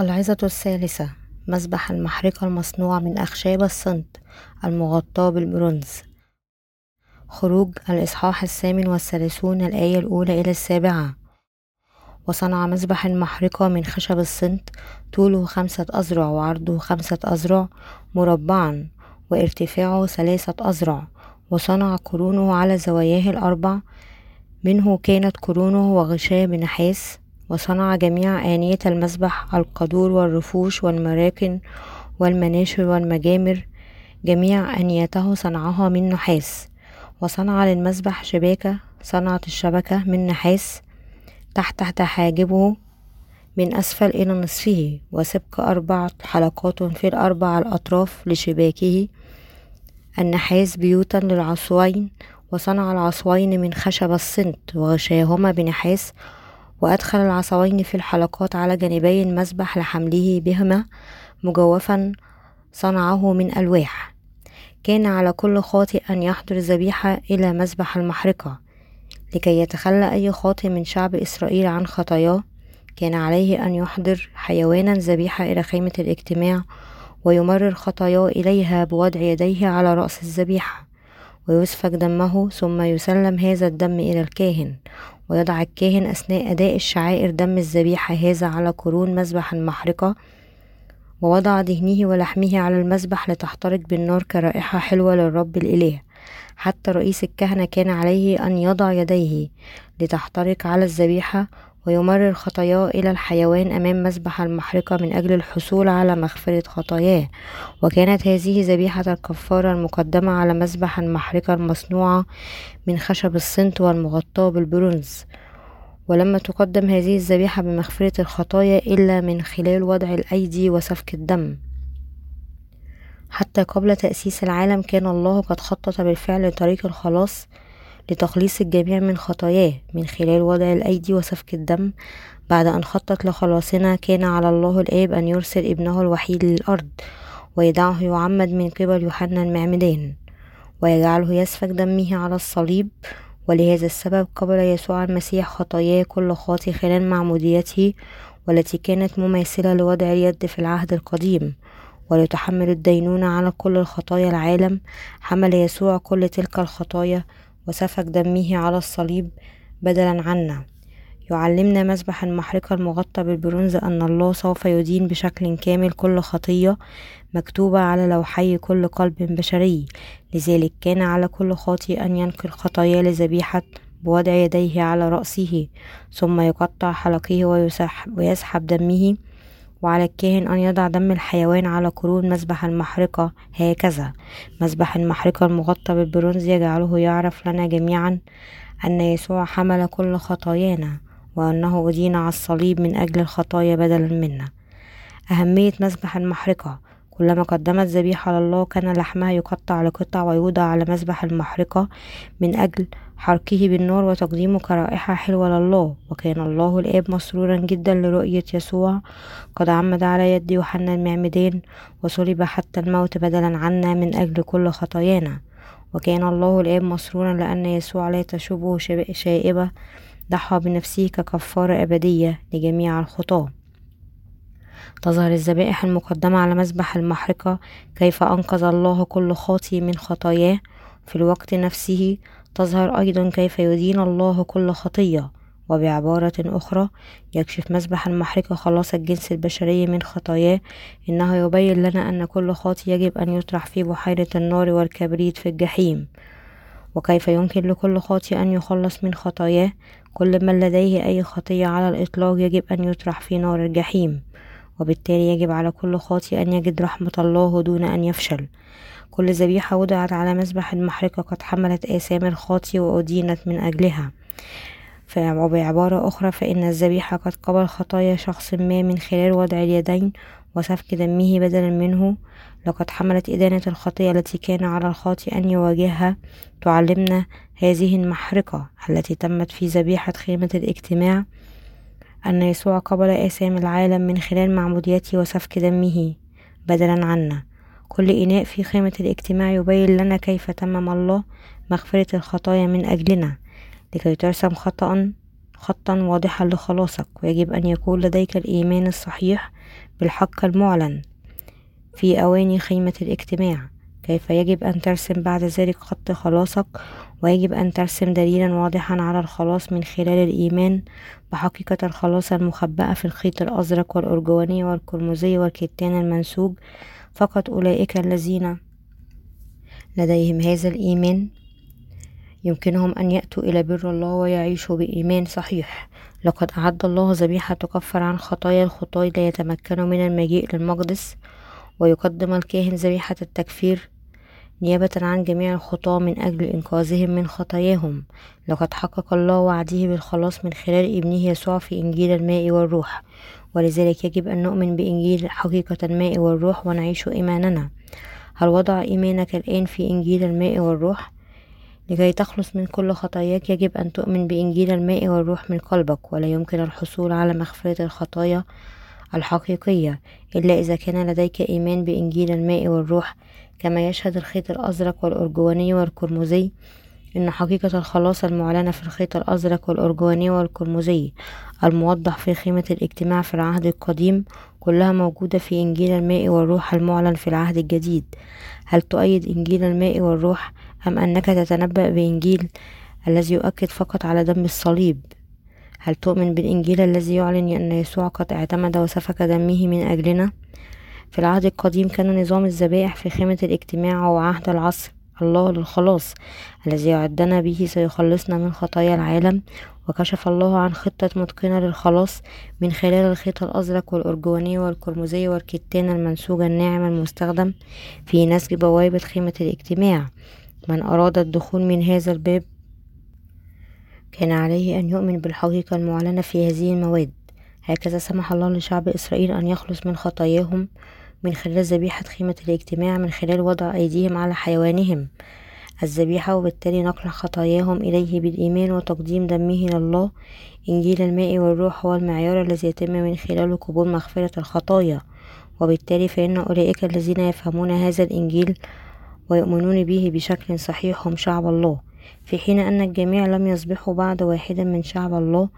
العظة الثالثة مسبح المحرقة المصنوع من أخشاب الصنت المغطاة بالبرونز. خروج الإصحاح الثامن والثلاثون الآية الأولى إلى السابعة. وصنع مسبح المحرقة من خشب الصنت طوله خمسة أذرع وعرضه خمسة أذرع مربعا وارتفاعه ثلاثة أذرع. وصنع قرونه على زواياه الأربع منه كانت قرونه وغشاه بنحاس وصنع جميع آنية المسبح القدور والرفوش والمراكن والمناشر والمجامر. جميع آنيته صنعها من نحاس. وصنع للمسبح شباكة صنعت الشبكة من نحاس. تحت حاجبه من أسفل إلى نصفه. وسبك أربع حلقات في الأربع الأطراف لشباكه. النحاس بيوتا للعصوين. وصنع العصوين من خشب الصنت وغشاهما بنحاس. وأدخل العصوين في الحلقات على جانبي المسبح لحمله بهما مجوفا صنعه من ألواح. كان على كل خاطئ أن يحضر ذبيحة إلى مسبح المحرقة لكي يتخلى أي خاطئ من شعب إسرائيل عن خطاياه. كان عليه أن يحضر حيوانا ذبيحة إلى خيمة الاجتماع ويمرر خطاياه إليها بوضع يديه على رأس الذبيحة ويسفك دمه ثم يسلم هذا الدم إلى الكاهن. ويضع الكاهن أثناء أداء الشعائر دم الذبيحة هذا على قرون مذبح المحرقة ووضع دهنه ولحمه على المذبح لتحترق بالنار كرائحة حلوة للرب الإله. حتى رئيس الكهنة كان عليه أن يضع يديه لتحترق على الذبيحة ويمرر خطاياه إلى الحيوان أمام مذبح المحرقة من أجل الحصول على مغفرة خطاياه. وكانت هذه ذبيحة الكفارة المقدمة على مذبح المحرقة المصنوعة من خشب الصنت والمغطاة بالبرونز. ولما تقدم هذه الذبيحة بمغفرة الخطايا إلا من خلال وضع الأيدي وسفك الدم. حتى قبل تأسيس العالم كان الله قد خطط بالفعل طريق الخلاص لتخليص الجميع من خطاياه من خلال وضع الأيدي وسفك الدم. بعد أن خطط لخلاصنا كان على الله الآب أن يرسل ابنه الوحيد للأرض ويدعه يعمد من قبل يوحنا المعمدان ويجعله يسفك دمه على الصليب. ولهذا السبب قبل يسوع المسيح خطاياه كل خاطي خلال معموديته والتي كانت مماثلة لوضع اليد في العهد القديم. ولتحمل الدينونة على كل الخطايا العالم حمل يسوع كل تلك الخطايا وسفك دمه على الصليب بدلا عنا. يعلمنا مسبح المحرقة المغطى بالبرونز أن الله سوف يدين بشكل كامل كل خطية مكتوبة على لوحي كل قلب بشري. لذلك كان على كل خاطئ أن ينقل خطاياه لذبيحة بوضع يديه على رأسه ثم يقطع حلقه ويسحب دمه وعلى الكاهن أن يضع دم الحيوان على قرون مسبح المحرقة. هكذا. مسبح المحرقة المغطى بالبرونز يجعله يعرف لنا جميعا أن يسوع حمل كل خطايانا وأنه أدين على الصليب من أجل الخطايا بدلا منا. أهمية مسبح المحرقة كلما قدمت ذبيحة لله كان لحمها يقطع لقطع ويوضع على مسبح المحرقة من أجل حرقه بالنار وتقديمه كرائحة حلوة لله. وكان الله الآب مسرورا جدا لرؤية يسوع. قد عمد على يد يوحنا المعمدان وصلب حتى الموت بدلا عنا من أجل كل خطايانا. وكان الله الآب مسرورا لأن يسوع لا تشبه شائبة. ضحى بنفسه ككفارة أبدية لجميع الخطاة. تظهر الذبائح المقدمة على مذبح المحرقة كيف أنقذ الله كل خاطي من خطاياه. في الوقت نفسه تظهر أيضا كيف يدين الله كل خطية. وبعبارة أخرى يكشف مسبح المحرقة خلاص الجنس البشري من خطاياه. إنه يبين لنا أن كل خاطي يجب أن يطرح في بحيرة النار والكبريت في الجحيم. وكيف يمكن لكل خاطي أن يخلص من خطاياه؟ كل من لديه أي خطية على الإطلاق يجب أن يطرح في نار الجحيم. وبالتالي يجب على كل خاطي أن يجد رحمة الله دون أن يفشل. كل ذبيحة وضعت على مذبح المحرقة قد حملت آثام الخاطي وأدينت من أجلها. وبعبارة أخرى فإن الذبيحة قد قبل خطايا شخص ما من خلال وضع اليدين وسفك دمه بدلا منه. لقد حملت إدانة الخطية التي كان على الخاطئ أن يواجهها. تعلمنا هذه المحرقة التي تمت في ذبيحة خيمة الاجتماع. أن يسوع قبل آثام العالم من خلال معموديته وسفك دمه بدلا عنا. كل إناء في خيمة الاجتماع يبين لنا كيف تمم الله مغفرة الخطايا من أجلنا. لكي ترسم خطأ خطا واضحا لخلاصك ويجب أن يكون لديك الإيمان الصحيح بالحق المعلن. في أواني خيمة الاجتماع كيف يجب أن ترسم بعد ذلك خط خلاصك؟ ويجب أن ترسم دليلا واضحا على الخلاص من خلال الإيمان بحقيقة الخلاص المخبأة في الخيط الأزرق والأرجواني والقرمزي والكتان المنسوج. فقط أولئك الذين لديهم هذا الإيمان يمكنهم أن يأتوا إلى بر الله ويعيشوا بإيمان صحيح. لقد أعد الله ذبيحة تكفر عن خطايا الخطاة ليتمكنوا من المجيء للمقدس ويقدم الكاهن ذبيحة التكفير. نيابة عن جميع الخطاة من أجل إنقاذهم من خطاياهم. لقد حقق الله وعده بالخلاص من خلال ابنه يسوع في إنجيل الماء والروح. ولذلك يجب أن نؤمن بإنجيل حقيقة الماء والروح ونعيش إيماننا. هل وضع إيمانك الآن في إنجيل الماء والروح؟ لكي تخلص من كل خطاياك يجب أن تؤمن بإنجيل الماء والروح من قلبك ولا يمكن الحصول على مغفرة الخطايا الحقيقية إلا إذا كان لديك إيمان بإنجيل الماء والروح كما يشهد الخيط الأزرق والأرجواني والقرمزي إن حقيقة الخلاص المعلنة في الخيط الأزرق والأرجواني والقرمزي الموضح في خيمة الاجتماع في العهد القديم كلها موجودة في إنجيل الماء والروح المعلن في العهد الجديد. هل تؤيد إنجيل الماء والروح أم أنك تتنبأ بإنجيل الذي يؤكد فقط على دم الصليب؟ هل تؤمن بالإنجيل الذي يعلن أن يسوع قد اعتمد وسفك دمه من أجلنا؟ في العهد القديم كان نظام الذبائح في خيمة الاجتماع هو عهد العصر الله للخلاص الذي يعدنا به سيخلصنا من خطايا العالم وكشف الله عن خطة متقنة للخلاص من خلال الخيط الأزرق والأرجواني والقرمزي والكتان المنسوج الناعم المستخدم في نسج بوابة خيمة الاجتماع. من أراد الدخول من هذا الباب كان عليه أن يؤمن بالحقيقة المعلنة في هذه المواد. هكذا سمح الله لشعب إسرائيل أن يخلص من خطاياهم من خلال ذبيحة خيمة الاجتماع من خلال وضع أيديهم على حيوانهم. الذبيحة وبالتالي نقل خطاياهم إليه بالإيمان وتقديم دمه لله إنجيل الماء والروح هو المعيار الذي يتم من خلاله قبول مغفرة الخطايا. وبالتالي فإن أولئك الذين يفهمون هذا الإنجيل ويؤمنون به بشكل صحيح هم شعب الله. في حين أن الجميع لم يصبحوا بعد واحدا من شعب الله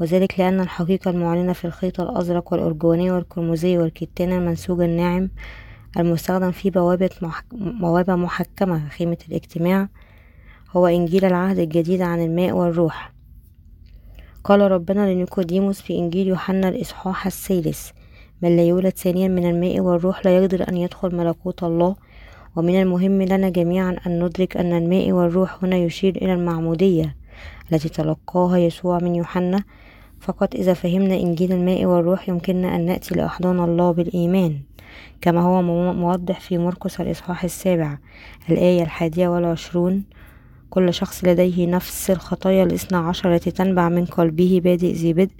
وذلك لأن الحقيقة المعلنة في الخيط الأزرق والأرجواني والقرمزي والكتان المنسوج الناعم المستخدم في بوابة بوابة محكمة خيمة الاجتماع هو إنجيل العهد الجديد عن الماء والروح. قال ربنا لنيكوديموس في إنجيل يوحنا الإصحاح الثالث من لا يولد ثانيا من الماء والروح لا يقدر أن يدخل ملكوت الله. ومن المهم لنا جميعا أن ندرك أن الماء والروح هنا يشير إلى المعمودية التي تلقاها يسوع من يوحنا فقط إذا فهمنا إنجيل الماء والروح يمكننا أن نأتي لأحضان الله بالإيمان كما هو موضح في مرقس الإصحاح السابع الآية الحادية والعشرون كل شخص لديه نفس الخطايا الاثنى عشر التي تنبع من قلبه بادئ ذي بدء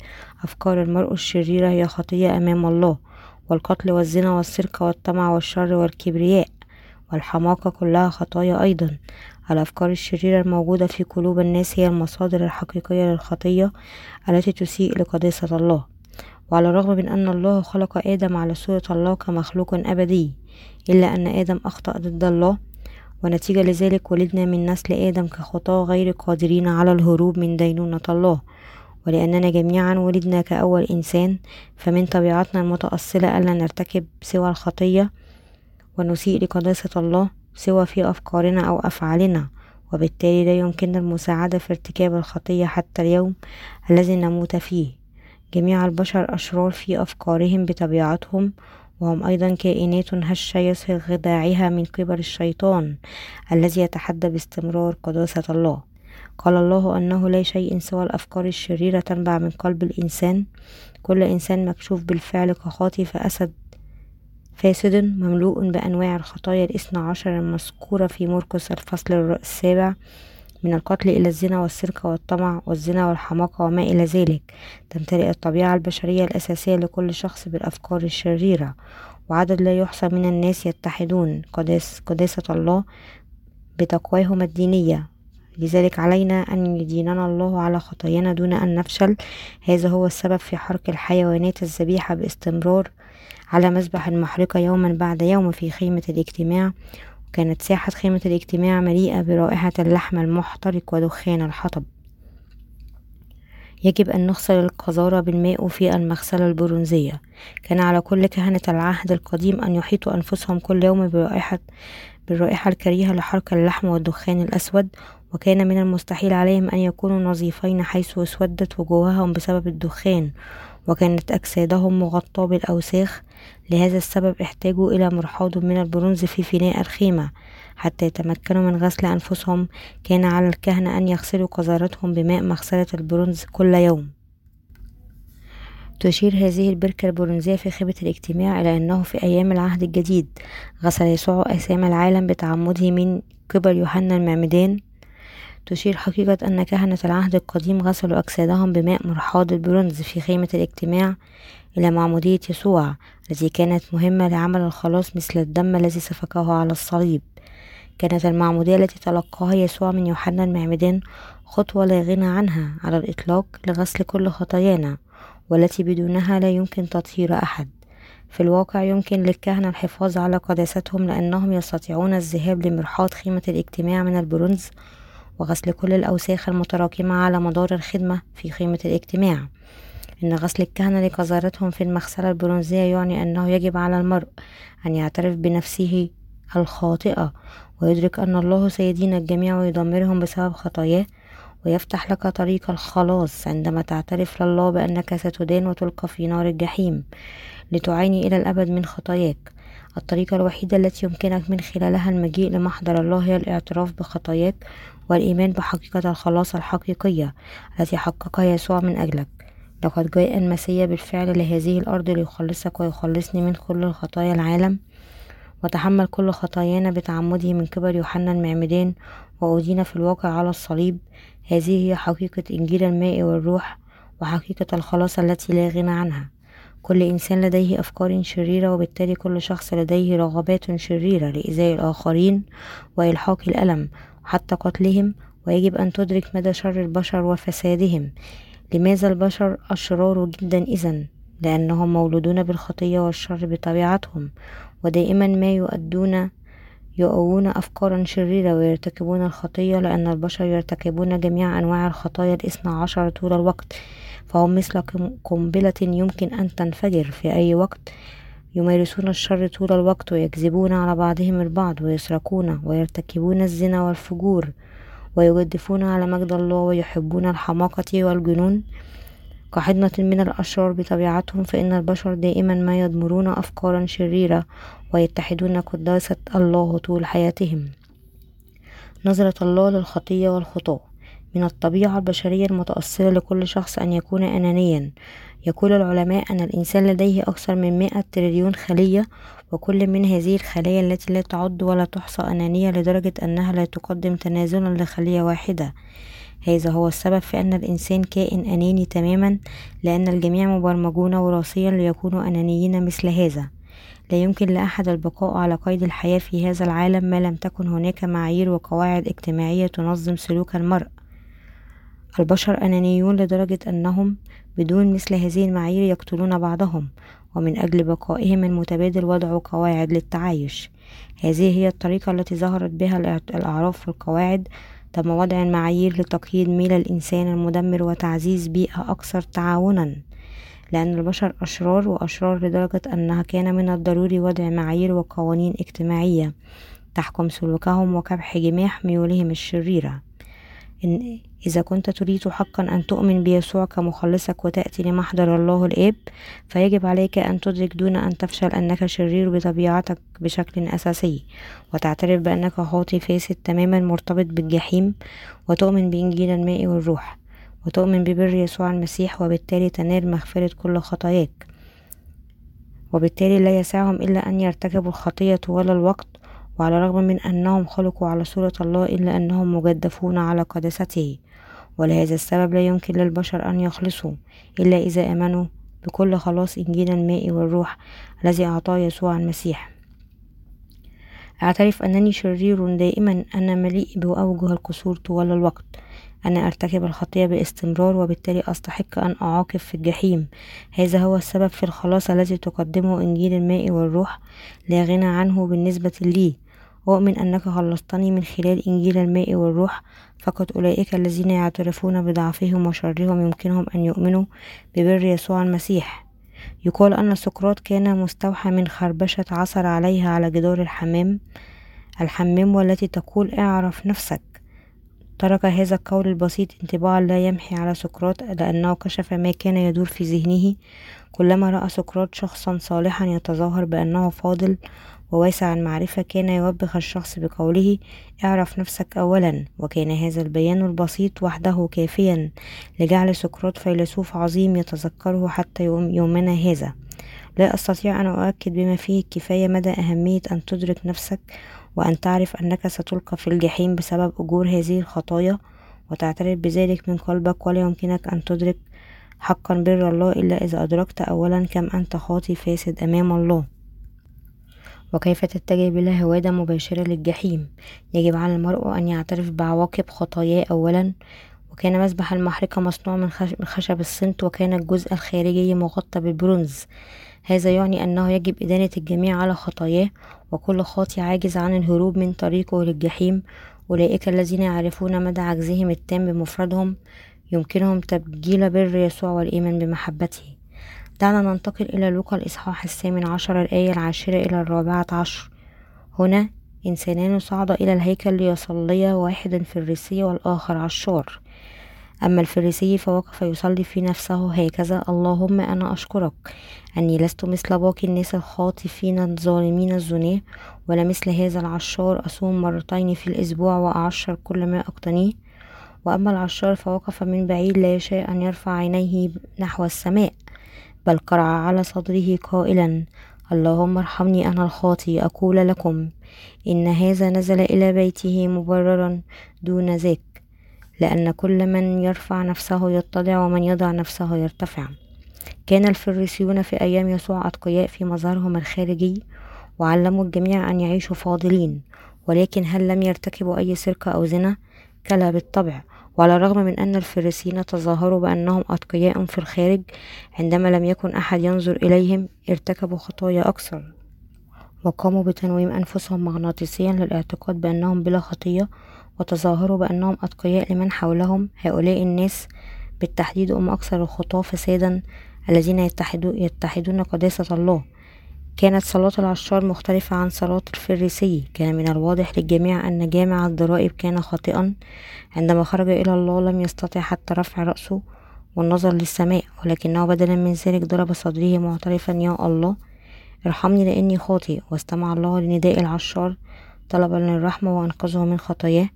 أفكار المرء الشريرة هي خطية أمام الله والقتل والزنا والسرقة والطمع والشر والكبرياء والحماقة كلها خطايا أيضا. الأفكار الشريرة الموجودة في قلوب الناس هي المصادر الحقيقية للخطية التي تسيء لقداسة الله. وعلى الرغم من أن الله خلق آدم على صورة الله كمخلوق أبدي إلا أن آدم أخطأ ضد الله ونتيجة لذلك ولدنا من نسل آدم كخطاة غير قادرين على الهروب من دينونة الله. ولأننا جميعا ولدنا كأول إنسان فمن طبيعتنا المتأصلة ألا نرتكب سوى الخطية ونسيء لقداسة الله. سوى في أفكارنا أو أفعالنا وبالتالي لا يمكننا المساعدة في ارتكاب الخطية حتى اليوم الذي نموت فيه. جميع البشر أشرار في أفكارهم بطبيعتهم وهم أيضا كائنات هشة يسهل خداعها من قبل الشيطان الذي يتحدى باستمرار قداسة الله. قال الله أنه لا شيء سوى الأفكار الشريرة تنبع من قلب الإنسان. كل إنسان مكشوف بالفعل كخاطي فأسد فاسد مملوء بأنواع الخطايا الاثنى عشر المذكورة في مرقس الفصل السابع من القتل إلى الزنا والسرقة والطمع والزنا والحماقة وما إلى ذلك. تمتلئ الطبيعة البشرية الأساسية لكل شخص بالأفكار الشريرة وعدد لا يحصى من الناس يتحدون. قداس قداسة الله بتقواهم الدينية. لذلك علينا أن يديننا الله على خطايانا دون أن نفشل. هذا هو السبب في حرق الحيوانات الذبيحة باستمرار على مذبح المحرقة يوما بعد يوم في خيمة الاجتماع. وكانت ساحة خيمة الاجتماع مليئة برائحة اللحم المحترق ودخان الحطب. يجب أن نغسل القذارة بالماء في المغسلة البرونزية. كان على كل كهنة العهد القديم أن يحيطوا أنفسهم كل يوم برائحة بالرائحة الكريهة لحرق اللحم والدخان الأسود وكان من المستحيل عليهم أن يكونوا نظيفين حيث اسودت وجوههم بسبب الدخان. وكانت أجسادهم مغطاة بالأوساخ لهذا السبب احتاجوا إلى مرحاض من البرونز في فناء الخيمة. حتى يتمكنوا من غسل أنفسهم كان على الكهنة أن يغسلوا قذارتهم بماء مغسلة البرونز كل يوم. تشير هذه البركة البرونزية في خيمة الاجتماع إلى أنه في أيام العهد الجديد غسل يسوع أسام العالم بتعمده من قبل يوحنا المعمدان تشير حقيقة أن كهنة العهد القديم غسلوا أجسادهم بماء مرحاض البرونز في خيمة الاجتماع إلى معمودية يسوع التي كانت مهمة لعمل الخلاص مثل الدم الذي سفكه على الصليب. كانت المعمودية التي تلقاها يسوع من يوحنا المعمدان خطوة لا غنى عنها على الإطلاق لغسل كل خطايانا والتي بدونها لا يمكن تطهير أحد. في الواقع يمكن للكهنة الحفاظ على قداستهم لأنهم يستطيعون الذهاب لمرحاض خيمة الاجتماع من البرونز وغسل كل الأوساخ المتراكمة على مدار الخدمة في خيمة الاجتماع. إن غسل الكهنة لقذارتهم في المغسلة البرونزية يعني أنه يجب على المرء أن يعترف بنفسه الخاطئة ويدرك أن الله سيدين الجميع ويدمرهم بسبب خطاياه ويفتح لك طريق الخلاص عندما تعترف لله بأنك ستدان وتلقى في نار الجحيم لتعاني إلى الأبد من خطاياك. الطريقة الوحيدة التي يمكنك من خلالها المجيء لمحضر الله هي الاعتراف بخطاياك والإيمان بحقيقة الخلاص الحقيقية التي حققها يسوع من أجلك. لقد جاء المسيح بالفعل لهذه الأرض ليخلصك ويخلصني من كل خطايا العالم وتحمل كل خطايانا بتعمده من قبل يوحنا المعمدان وأدين في الواقع على الصليب. هذه هي حقيقة إنجيل الماء والروح وحقيقة الخلاص التي لا غنى عنها. كل إنسان لديه أفكار شريرة وبالتالي كل شخص لديه رغبات شريرة لإيذاء الآخرين وإلحاق الألم وحتى قتلهم ويجب أن تدرك مدى شر البشر وفسادهم. لماذا البشر أشرار جدا إذا؟ لأنهم مولودون بالخطية والشر بطبيعتهم ودائما ما يؤدون يؤوون أفكارا شريرة ويرتكبون الخطية لأن البشر يرتكبون جميع أنواع الخطايا الاثنى عشر طول الوقت. فهم مثل قنبلة يمكن أن تنفجر في أي وقت. يمارسون الشر طول الوقت ويكذبون على بعضهم البعض ويسرقون ويرتكبون الزنا والفجور ويجدفون على مجد الله ويحبون الحماقة والجنون. كحضنة من الأشرار بطبيعتهم فإن البشر دائما ما يضمرون أفكارا شريرة ويتحدون قداسة الله طول حياتهم. نظرة الله للخطية والخطاة من الطبيعة البشرية المتأصلة لكل شخص أن يكون أنانيا. يقول العلماء أن الإنسان لديه أكثر من مائة تريليون خلية وكل من هذه الخلايا التي لا تعد ولا تحصى أنانية لدرجة أنها لا تقدم تنازلا لخلية واحدة. هذا هو السبب في أن الإنسان كائن أناني تماما لأن الجميع مبرمجون وراثيا ليكونوا أنانيين مثل هذا. لا يمكن لأحد البقاء على قيد الحياة في هذا العالم ما لم تكن هناك معايير وقواعد اجتماعية تنظم سلوك المرء. البشر أنانيون لدرجة أنهم بدون مثل هذه المعايير يقتلون بعضهم ومن أجل بقائهم المتبادل وضعوا قواعد للتعايش. هذه هي الطريقة التي ظهرت بها الأعراف في القواعد. تم وضع المعايير لتقييد ميل الإنسان المدمر وتعزيز بيئة أكثر تعاونا لأن البشر أشرار وأشرار لدرجة أنها كان من الضروري وضع معايير وقوانين اجتماعية تحكم سلوكهم وكبح جميع ميولهم الشريرة. إذا كنت تريد حقا أن تؤمن بيسوع كمخلصك وتأتي لمحضر الله الآب فيجب عليك أن تدرك دون أن تفشل أنك شرير بطبيعتك بشكل أساسي وتعترف بأنك خاطي فاسد تماما مرتبط بالجحيم وتؤمن بإنجيل الماء والروح وتؤمن ببر يسوع المسيح وبالتالي تنال مغفرة كل خطاياك. وبالتالي لا يسعهم إلا أن يرتكبوا الخطية طوال الوقت وعلى الرغم من أنهم خلقوا على صورة الله إلا أنهم مجدفون على قدسته ولهذا السبب لا يمكن للبشر أن يخلصوا إلا إذا آمنوا بكل خلاص إنجيل الماء والروح الذي أعطاه يسوع المسيح. أعترف أنني شرير دائما أنا مليء بأوجه القصور طوال الوقت. أنا أرتكب الخطية باستمرار وبالتالي أستحق أن أعاقب في الجحيم. هذا هو السبب في الخلاص الذي تقدمه إنجيل الماء والروح لا غنى عنه بالنسبة لي. أؤمن أنك خلصتني من خلال إنجيل الماء والروح. فقط أولئك الذين يعترفون بضعفهم وشرهم يمكنهم أن يؤمنوا ببر يسوع المسيح. يقال أن سقراط كان مستوحى من خربشة عثر عليها على جدار الحمام الحمام والتي تقول اعرف نفسك. ترك هذا القول البسيط انطباعا لا يمحي على سقراط لأنه كشف ما كان يدور في ذهنه. كلما رأى سقراط شخصا صالحا يتظاهر بأنه فاضل وواسع المعرفة كان يوبخ الشخص بقوله اعرف نفسك أولا وكان هذا البيان البسيط وحده كافيا لجعل سقراط فيلسوف عظيم يتذكره حتى يومنا هذا. لا أستطيع أن أؤكد بما فيه الكفاية مدى أهمية أن تدرك نفسك وأن تعرف أنك ستلقى في الجحيم بسبب أجور هذه الخطايا وتعترف بذلك من قلبك ولا يمكنك أن تدرك حقا بر الله إلا إذا أدركت أولا كم أنت خاطي فاسد أمام الله. وكيف تتجه بلا هوادة مباشرة للجحيم؟ يجب على المرء أن يعترف بعواقب خطاياه أولا وكان مسبح المحرقة مصنوع من خشب الصنت وكان الجزء الخارجي مغطى بالبرونز. هذا يعني أنه يجب إدانة الجميع على خطاياه وكل خاطي عاجز عن الهروب من طريقه للجحيم. أولئك الذين يعرفون مدى عجزهم التام بمفردهم يمكنهم تبجيل بر يسوع والإيمان بمحبته. دعنا ننتقل إلى لوقا الإصحاح الثامن عشر الآية العاشرة إلى الرابعة عشر. هنا إنسانان صعدا إلى الهيكل ليصليا واحد فريسي والآخر عشار أما الفريسي فوقف يصلي في نفسه هكذا. اللهم أنا أشكرك أني لست مثل باقي الناس الخاطفين الظالمين الزناة ولا مثل هذا العشار أصوم مرتين في الأسبوع وأعشر كل ما أقتنيه. وأما العشار فوقف من بعيد لا يشاء أن يرفع عينيه نحو السماء. بل قرع على صدره قائلا اللهم ارحمني أنا الخاطي أقول لكم إن هذا نزل إلى بيته مبررا دون ذاك لأن كل من يرفع نفسه يتضع ومن يضع نفسه يرتفع كان الفريسيون في أيام يسوع أتقياء في مظهرهم الخارجي وعلموا الجميع أن يعيشوا فاضلين ولكن هل لم يرتكبوا أي سرقة أو زنا؟ كلا بالطبع وعلى الرغم من أن الفريسيين تظاهروا بأنهم أتقياء في الخارج عندما لم يكن أحد ينظر إليهم ارتكبوا خطايا أكثر. وقاموا بتنويم أنفسهم مغناطيسيا للاعتقاد بأنهم بلا خطية وتظاهروا بأنهم أتقياء لمن حولهم. هؤلاء الناس بالتحديد هم أكثر الخطاة فسادا الذين يتحدون, قداسة الله. كانت صلاة العشار مختلفة عن صلاة الفريسي. كان من الواضح للجميع أن جامع الضرائب كان خاطئا عندما خرج إلى الله لم يستطع حتى رفع رأسه والنظر للسماء ولكنه بدلا من ذلك ضرب صدره معترفا يا الله ارحمني لأني خاطئ. واستمع الله لنداء العشار طلبا للرحمة وأنقذه من خطاياه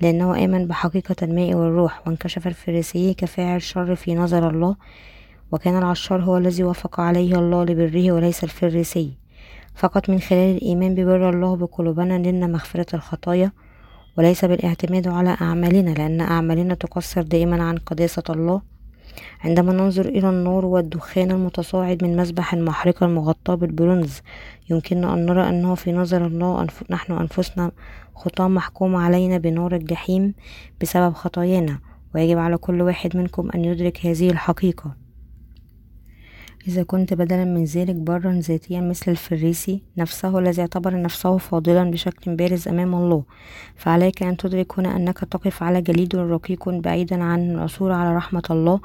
لأنه آمن بحقيقة الماء والروح وانكشف الفريسي كفاعل شر في نظر الله وكان العشار هو الذي وافق عليه الله لبره وليس الفريسي فقط من خلال الإيمان ببر الله بقلوبنا لنا مغفرة الخطايا وليس بالاعتماد على أعمالنا لأن أعمالنا تقصر دائما عن قداسة الله. عندما ننظر إلى النار والدخان المتصاعد من مسبح المحرقة المغطاة بالبرونز يمكننا أن نرى أنه في نظر الله أنف... نحن أنفسنا خطاة محكوم علينا بنار الجحيم بسبب خطايانا ويجب على كل واحد منكم أن يدرك هذه الحقيقة. إذا كنت بدلا من ذلك برا ذاتيا مثل الفريسي نفسه الذي اعتبر نفسه فاضلا بشكل بارز أمام الله فعليك أن تدرك هنا أنك تقف على جليد رقيق بعيدا عن العثور على رحمة الله.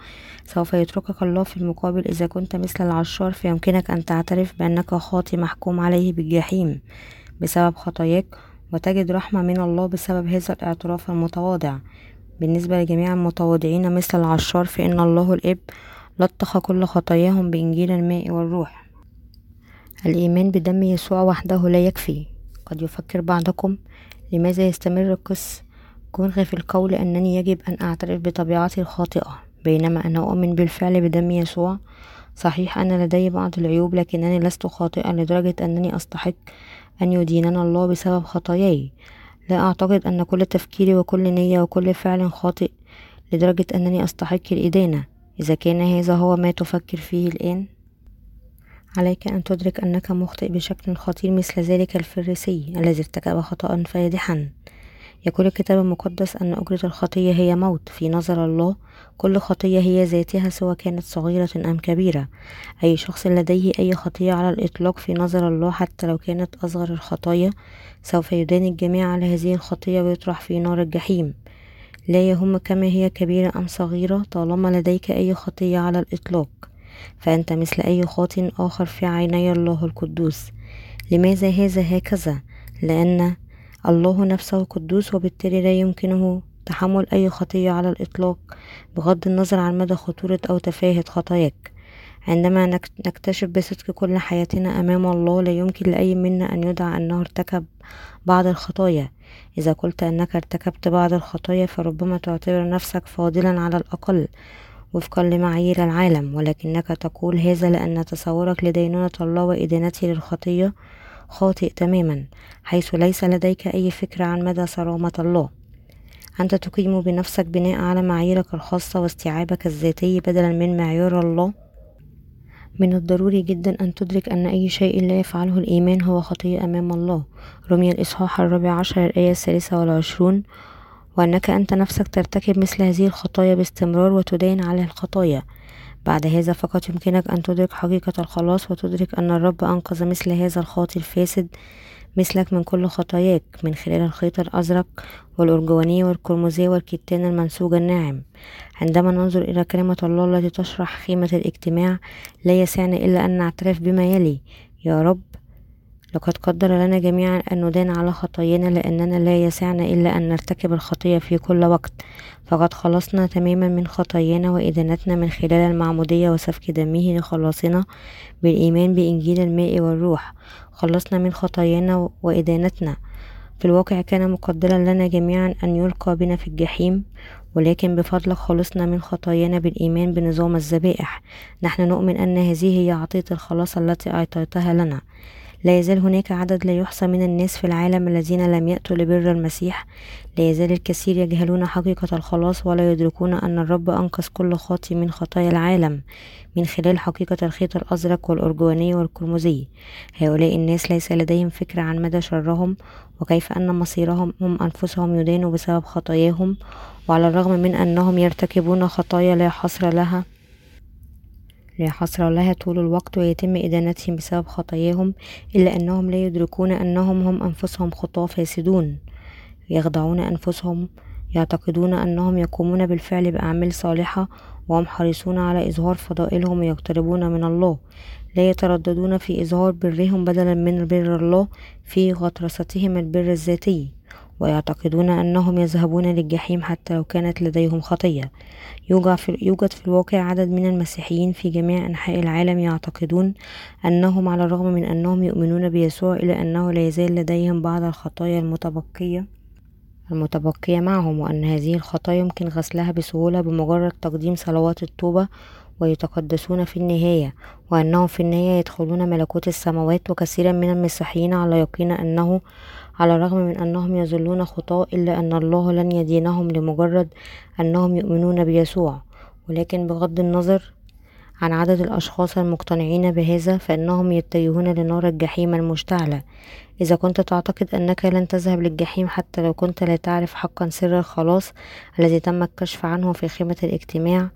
سوف يتركك الله في المقابل إذا كنت مثل العشار فيمكنك أن تعترف بأنك خاطي محكوم عليه بالجحيم بسبب خطاياك وتجد رحمة من الله بسبب هذا الاعتراف المتواضع. بالنسبة لجميع المتواضعين مثل العشار فإن الله الإب لطخ كل خطاياهم بإنجيل الماء والروح. الإيمان بدم يسوع وحده لا يكفي. قد يفكر بعضكم لماذا يستمر القس؟ كنغ في القول أنني يجب أن أعترف بطبيعتي الخاطئة. بينما أنا أؤمن بالفعل بدم يسوع صحيح أن لدي بعض العيوب لكنني لست خاطئا لدرجة أنني أستحق أن يديننا الله بسبب خطاياي. لا أعتقد أن كل تفكيري وكل نية وكل فعل خاطئ لدرجة أنني أستحق الإدانة. إذا كان هذا هو ما تفكر فيه الآن عليك أن تدرك أنك مخطئ بشكل خطير مثل ذلك الفريسي الذي ارتكب خطأ فادحا. يقول الكتاب المقدس أن أجرة الخطية هي موت. في نظر الله كل خطية هي ذاتها سواء كانت صغيرة أم كبيرة. أي شخص لديه أي خطية على الإطلاق في نظر الله حتى لو كانت أصغر الخطايا سوف يدان الجميع على هذه الخطية ويطرح في نار الجحيم. لا يهم كما هي كبيرة أم صغيرة طالما لديك أي خطية على الإطلاق فأنت مثل أي خاطئ آخر في عيني الله القدوس لماذا هذا هكذا؟ لأن الله نفسه قدوس وبالتالي لا يمكنه تحمل أي خطية على الإطلاق بغض النظر عن مدى خطورة أو تفاهة خطاياك عندما نكتشف بصدق كل حياتنا أمام الله لا يمكن لأي منا أن يدعى أنه ارتكب بعض الخطايا. إذا قلت أنك ارتكبت بعض الخطايا فربما تعتبر نفسك فاضلا على الأقل وفقا لمعايير العالم. ولكنك تقول هذا لأن تصورك لدينونة الله وإدانته للخطية خاطئ تماما حيث ليس لديك أي فكرة عن مدى صرامة الله. أنت تقيم بنفسك بناء على معاييرك الخاصة واستيعابك الذاتي بدلا من معيار الله. من الضروري جدا أن تدرك أن أي شيء لا يفعله الإيمان هو خطية أمام الله. رمي الإصحاح الرابع عشر الآية الثالثة والعشرون. وأنك أنت نفسك ترتكب مثل هذه الخطايا باستمرار وتدين على الخطايا. بعد هذا فقط يمكنك أن تدرك حقيقة الخلاص وتدرك أن الرب أنقذ مثل هذا الخاطي الفاسد مثلك من كل خطاياك من خلال الخيط الأزرق والأرجوانية والقرمزية والكتان المنسوج الناعم. عندما ننظر إلى كلمة الله التي تشرح خيمة الاجتماع لا يسعني إلا أن نعترف بما يلي. يا رب لقد قدر لنا جميعا أن ندان على خطايانا لأننا لا يسعنا إلا أن نرتكب الخطية في كل وقت. فقد خلصنا تماما من خطايانا وإدانتنا من خلال المعمودية وسفك دمه لخلاصنا بالإيمان بإنجيل الماء والروح. خلصنا من خطايانا وإدانتنا. في الواقع كان مقدرا لنا جميعا أن يلقى بنا في الجحيم ولكن بفضلك خلصنا من خطايانا بالإيمان بنظام الذبائح. نحن نؤمن أن هذه هي عطية الخلاص التي أعطيتها لنا. لا يزال هناك عدد لا يحصى من الناس في العالم الذين لم يأتوا لبر المسيح. لا يزال الكثير يجهلون حقيقة الخلاص ولا يدركون أن الرب أنقذ كل خاطي من خطايا العالم من خلال حقيقة الخيط الأزرق والأرجواني والقرمزي هؤلاء الناس ليس لديهم فكرة عن مدى شرهم وكيف أن مصيرهم هم أنفسهم يدانوا بسبب خطاياهم وعلى الرغم من أنهم يرتكبون خطايا لا حصر لها لا حصر لها طول الوقت ويتم إدانتهم بسبب خطاياهم إلا أنهم لا يدركون أنهم هم أنفسهم خطاة فاسدون. يخدعون أنفسهم يعتقدون أنهم يقومون بالفعل بأعمال صالحة وهم حريصون على إظهار فضائلهم ويقتربون من الله. لا يترددون في إظهار برهم بدلا من بر الله في غطرستهم البر الذاتي. ويعتقدون أنهم يذهبون للجحيم حتى لو كانت لديهم خطية. يوجد في الواقع عدد من المسيحيين في جميع أنحاء العالم يعتقدون أنهم على الرغم من أنهم يؤمنون بيسوع إلا أنه لا يزال لديهم بعض الخطايا المتبقية المتبقية معهم وأن هذه الخطايا يمكن غسلها بسهولة بمجرد تقديم صلوات التوبة ويتقدسون في النهاية وأنهم في النهاية يدخلون ملكوت السماوات وكثيرا من المسيحيين على يقين أنه على الرغم من أنهم يظلون خطاء إلا أن الله لن يدينهم لمجرد أنهم يؤمنون بيسوع. ولكن بغض النظر عن عدد الأشخاص المقتنعين بهذا فإنهم يتجهون لنار الجحيم المشتعلة. إذا كنت تعتقد أنك لن تذهب للجحيم حتى لو كنت لا تعرف حقا سر الخلاص الذي تم الكشف عنه في خيمة الاجتماع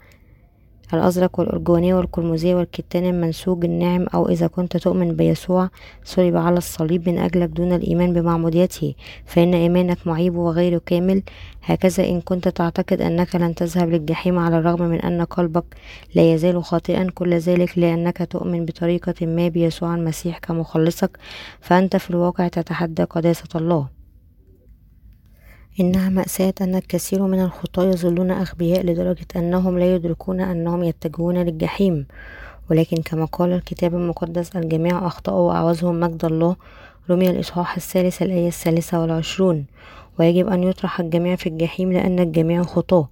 الأزرق والأرجوانية والقرمزية والكتان المنسوج الناعم أو إذا كنت تؤمن بيسوع صلب على الصليب من أجلك دون الإيمان بمعموديته فإن إيمانك معيب وغير كامل. هكذا إن كنت تعتقد أنك لن تذهب للجحيم على الرغم من أن قلبك لا يزال خاطئا كل ذلك لأنك تؤمن بطريقة ما بيسوع المسيح كمخلصك فأنت في الواقع تتحدى قداسة الله. إنها مأساة أن الكثير من الخطاة يظلون أغبياء لدرجة أنهم لا يدركون أنهم يتجهون للجحيم. ولكن كما قال الكتاب المقدس الجميع أخطأوا وأعوزهم مجد الله. رمي الإصحاح الثالث الآية الثالثة والعشرون. ويجب أن يطرح الجميع في الجحيم لأن الجميع خطاة.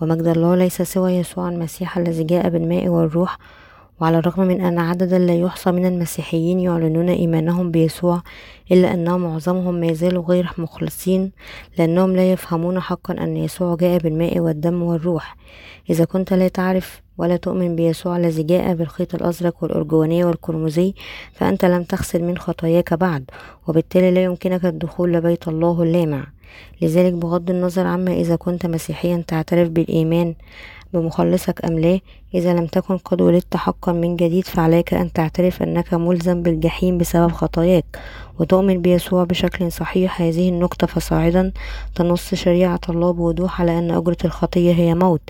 ومجد الله ليس سوى يسوع المسيح الذي جاء بالماء والروح وعلى الرغم من أن عددا لا يحصى من المسيحيين يعلنون إيمانهم بيسوع إلا أن معظمهم ما زالوا غير مخلصين لأنهم لا يفهمون حقا أن يسوع جاء بالماء والدم والروح. إذا كنت لا تعرف ولا تؤمن بيسوع الذي جاء بالخيط الأزرق والأرجوانية والقرمزي فأنت لم تغسل من خطاياك بعد وبالتالي لا يمكنك الدخول لبيت الله اللامع. لذلك بغض النظر عما إذا كنت مسيحيا تعترف بالإيمان بمخلصك أم لا إذا لم تكن قد ولدت حقا من جديد فعليك أن تعترف أنك ملزم بالجحيم بسبب خطاياك وتؤمن بيسوع بشكل صحيح. هذه النقطة فصاعدا تنص شريعة الله بوضوح على أن أجرة الخطية هي موت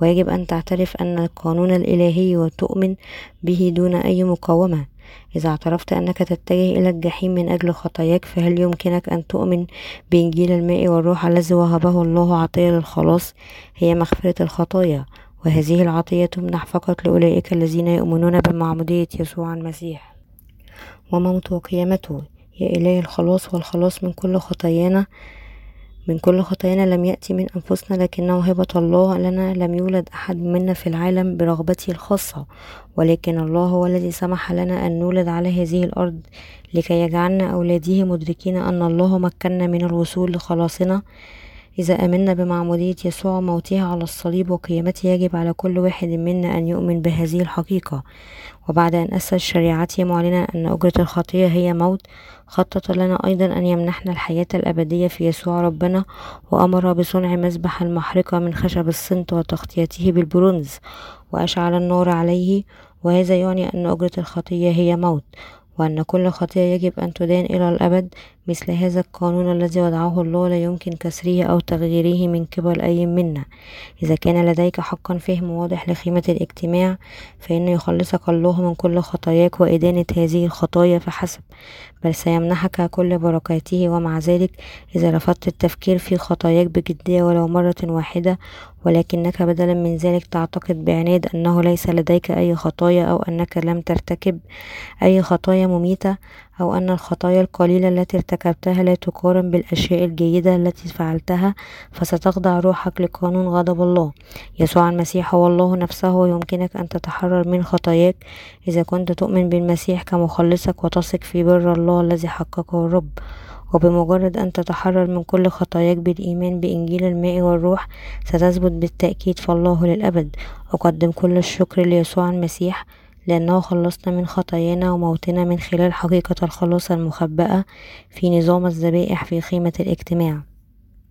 ويجب أن تعترف أن القانون الإلهي وتؤمن به دون أي مقاومة. إذا اعترفت أنك تتجه إلى الجحيم من أجل خطاياك فهل يمكنك أن تؤمن بإنجيل الماء والروح الذي وهبه الله عطية للخلاص؟ هي مغفرة الخطايا وهذه العطية تمنح فقط لأولئك الذين يؤمنون بمعمودية يسوع المسيح. وموت وقيامته يا إلهي الخلاص والخلاص من كل خطايانا. من كل خطايانا لم يأتي من أنفسنا لكنه هبة الله لنا لم يولد أحد منا في العالم برغبته الخاصة ولكن الله هو الذي سمح لنا أن نولد على هذه الأرض لكي يجعلنا أولاده مدركين أن الله مكننا من الوصول لخلاصنا. إذا آمنا بمعمودية يسوع موته على الصليب وقيامته يجب على كل واحد منا أن يؤمن بهذه الحقيقة. وبعد أن أسس شريعته معلنا أن أجرة الخطية هي موت خطط لنا أيضا أن يمنحنا الحياة الأبدية في يسوع ربنا وأمر بصنع مذبح المحرقة من خشب الصنط وتغطيته بالبرونز وأشعل النار عليه. وهذا يعني أن أجرة الخطية هي موت وأن كل خطية يجب أن تدان إلى الأبد مثل هذا القانون الذي وضعه الله لا يمكن كسره أو تغييره من قبل أي منا. إذا كان لديك حقا فهم واضح لخيمة الاجتماع فإن يخلصك الله من كل خطاياك وإدانة هذه الخطايا فحسب بل سيمنحك كل بركاته. ومع ذلك إذا رفضت التفكير في خطاياك بجدية ولو مرة واحدة ولكنك بدلا من ذلك تعتقد بعناد أنه ليس لديك أي خطايا أو أنك لم ترتكب أي خطايا مميتة أو أن الخطايا القليلة التي ارتكبتها لا تقارن بالأشياء الجيدة التي فعلتها فستخضع روحك لقانون غضب الله. يسوع المسيح هو الله نفسه ويمكنك أن تتحرر من خطاياك إذا كنت تؤمن بالمسيح كمخلصك وتثق في بر الله الذي حققه الرب. وبمجرد أن تتحرر من كل خطاياك بالإيمان بإنجيل الماء والروح ستثبت بالتأكيد فالله للأبد. أقدم كل الشكر ليسوع المسيح. لأنه خلصنا من خطايانا وموتنا من خلال حقيقة الخلاص المخبأة في نظام الذبائح في خيمة الاجتماع.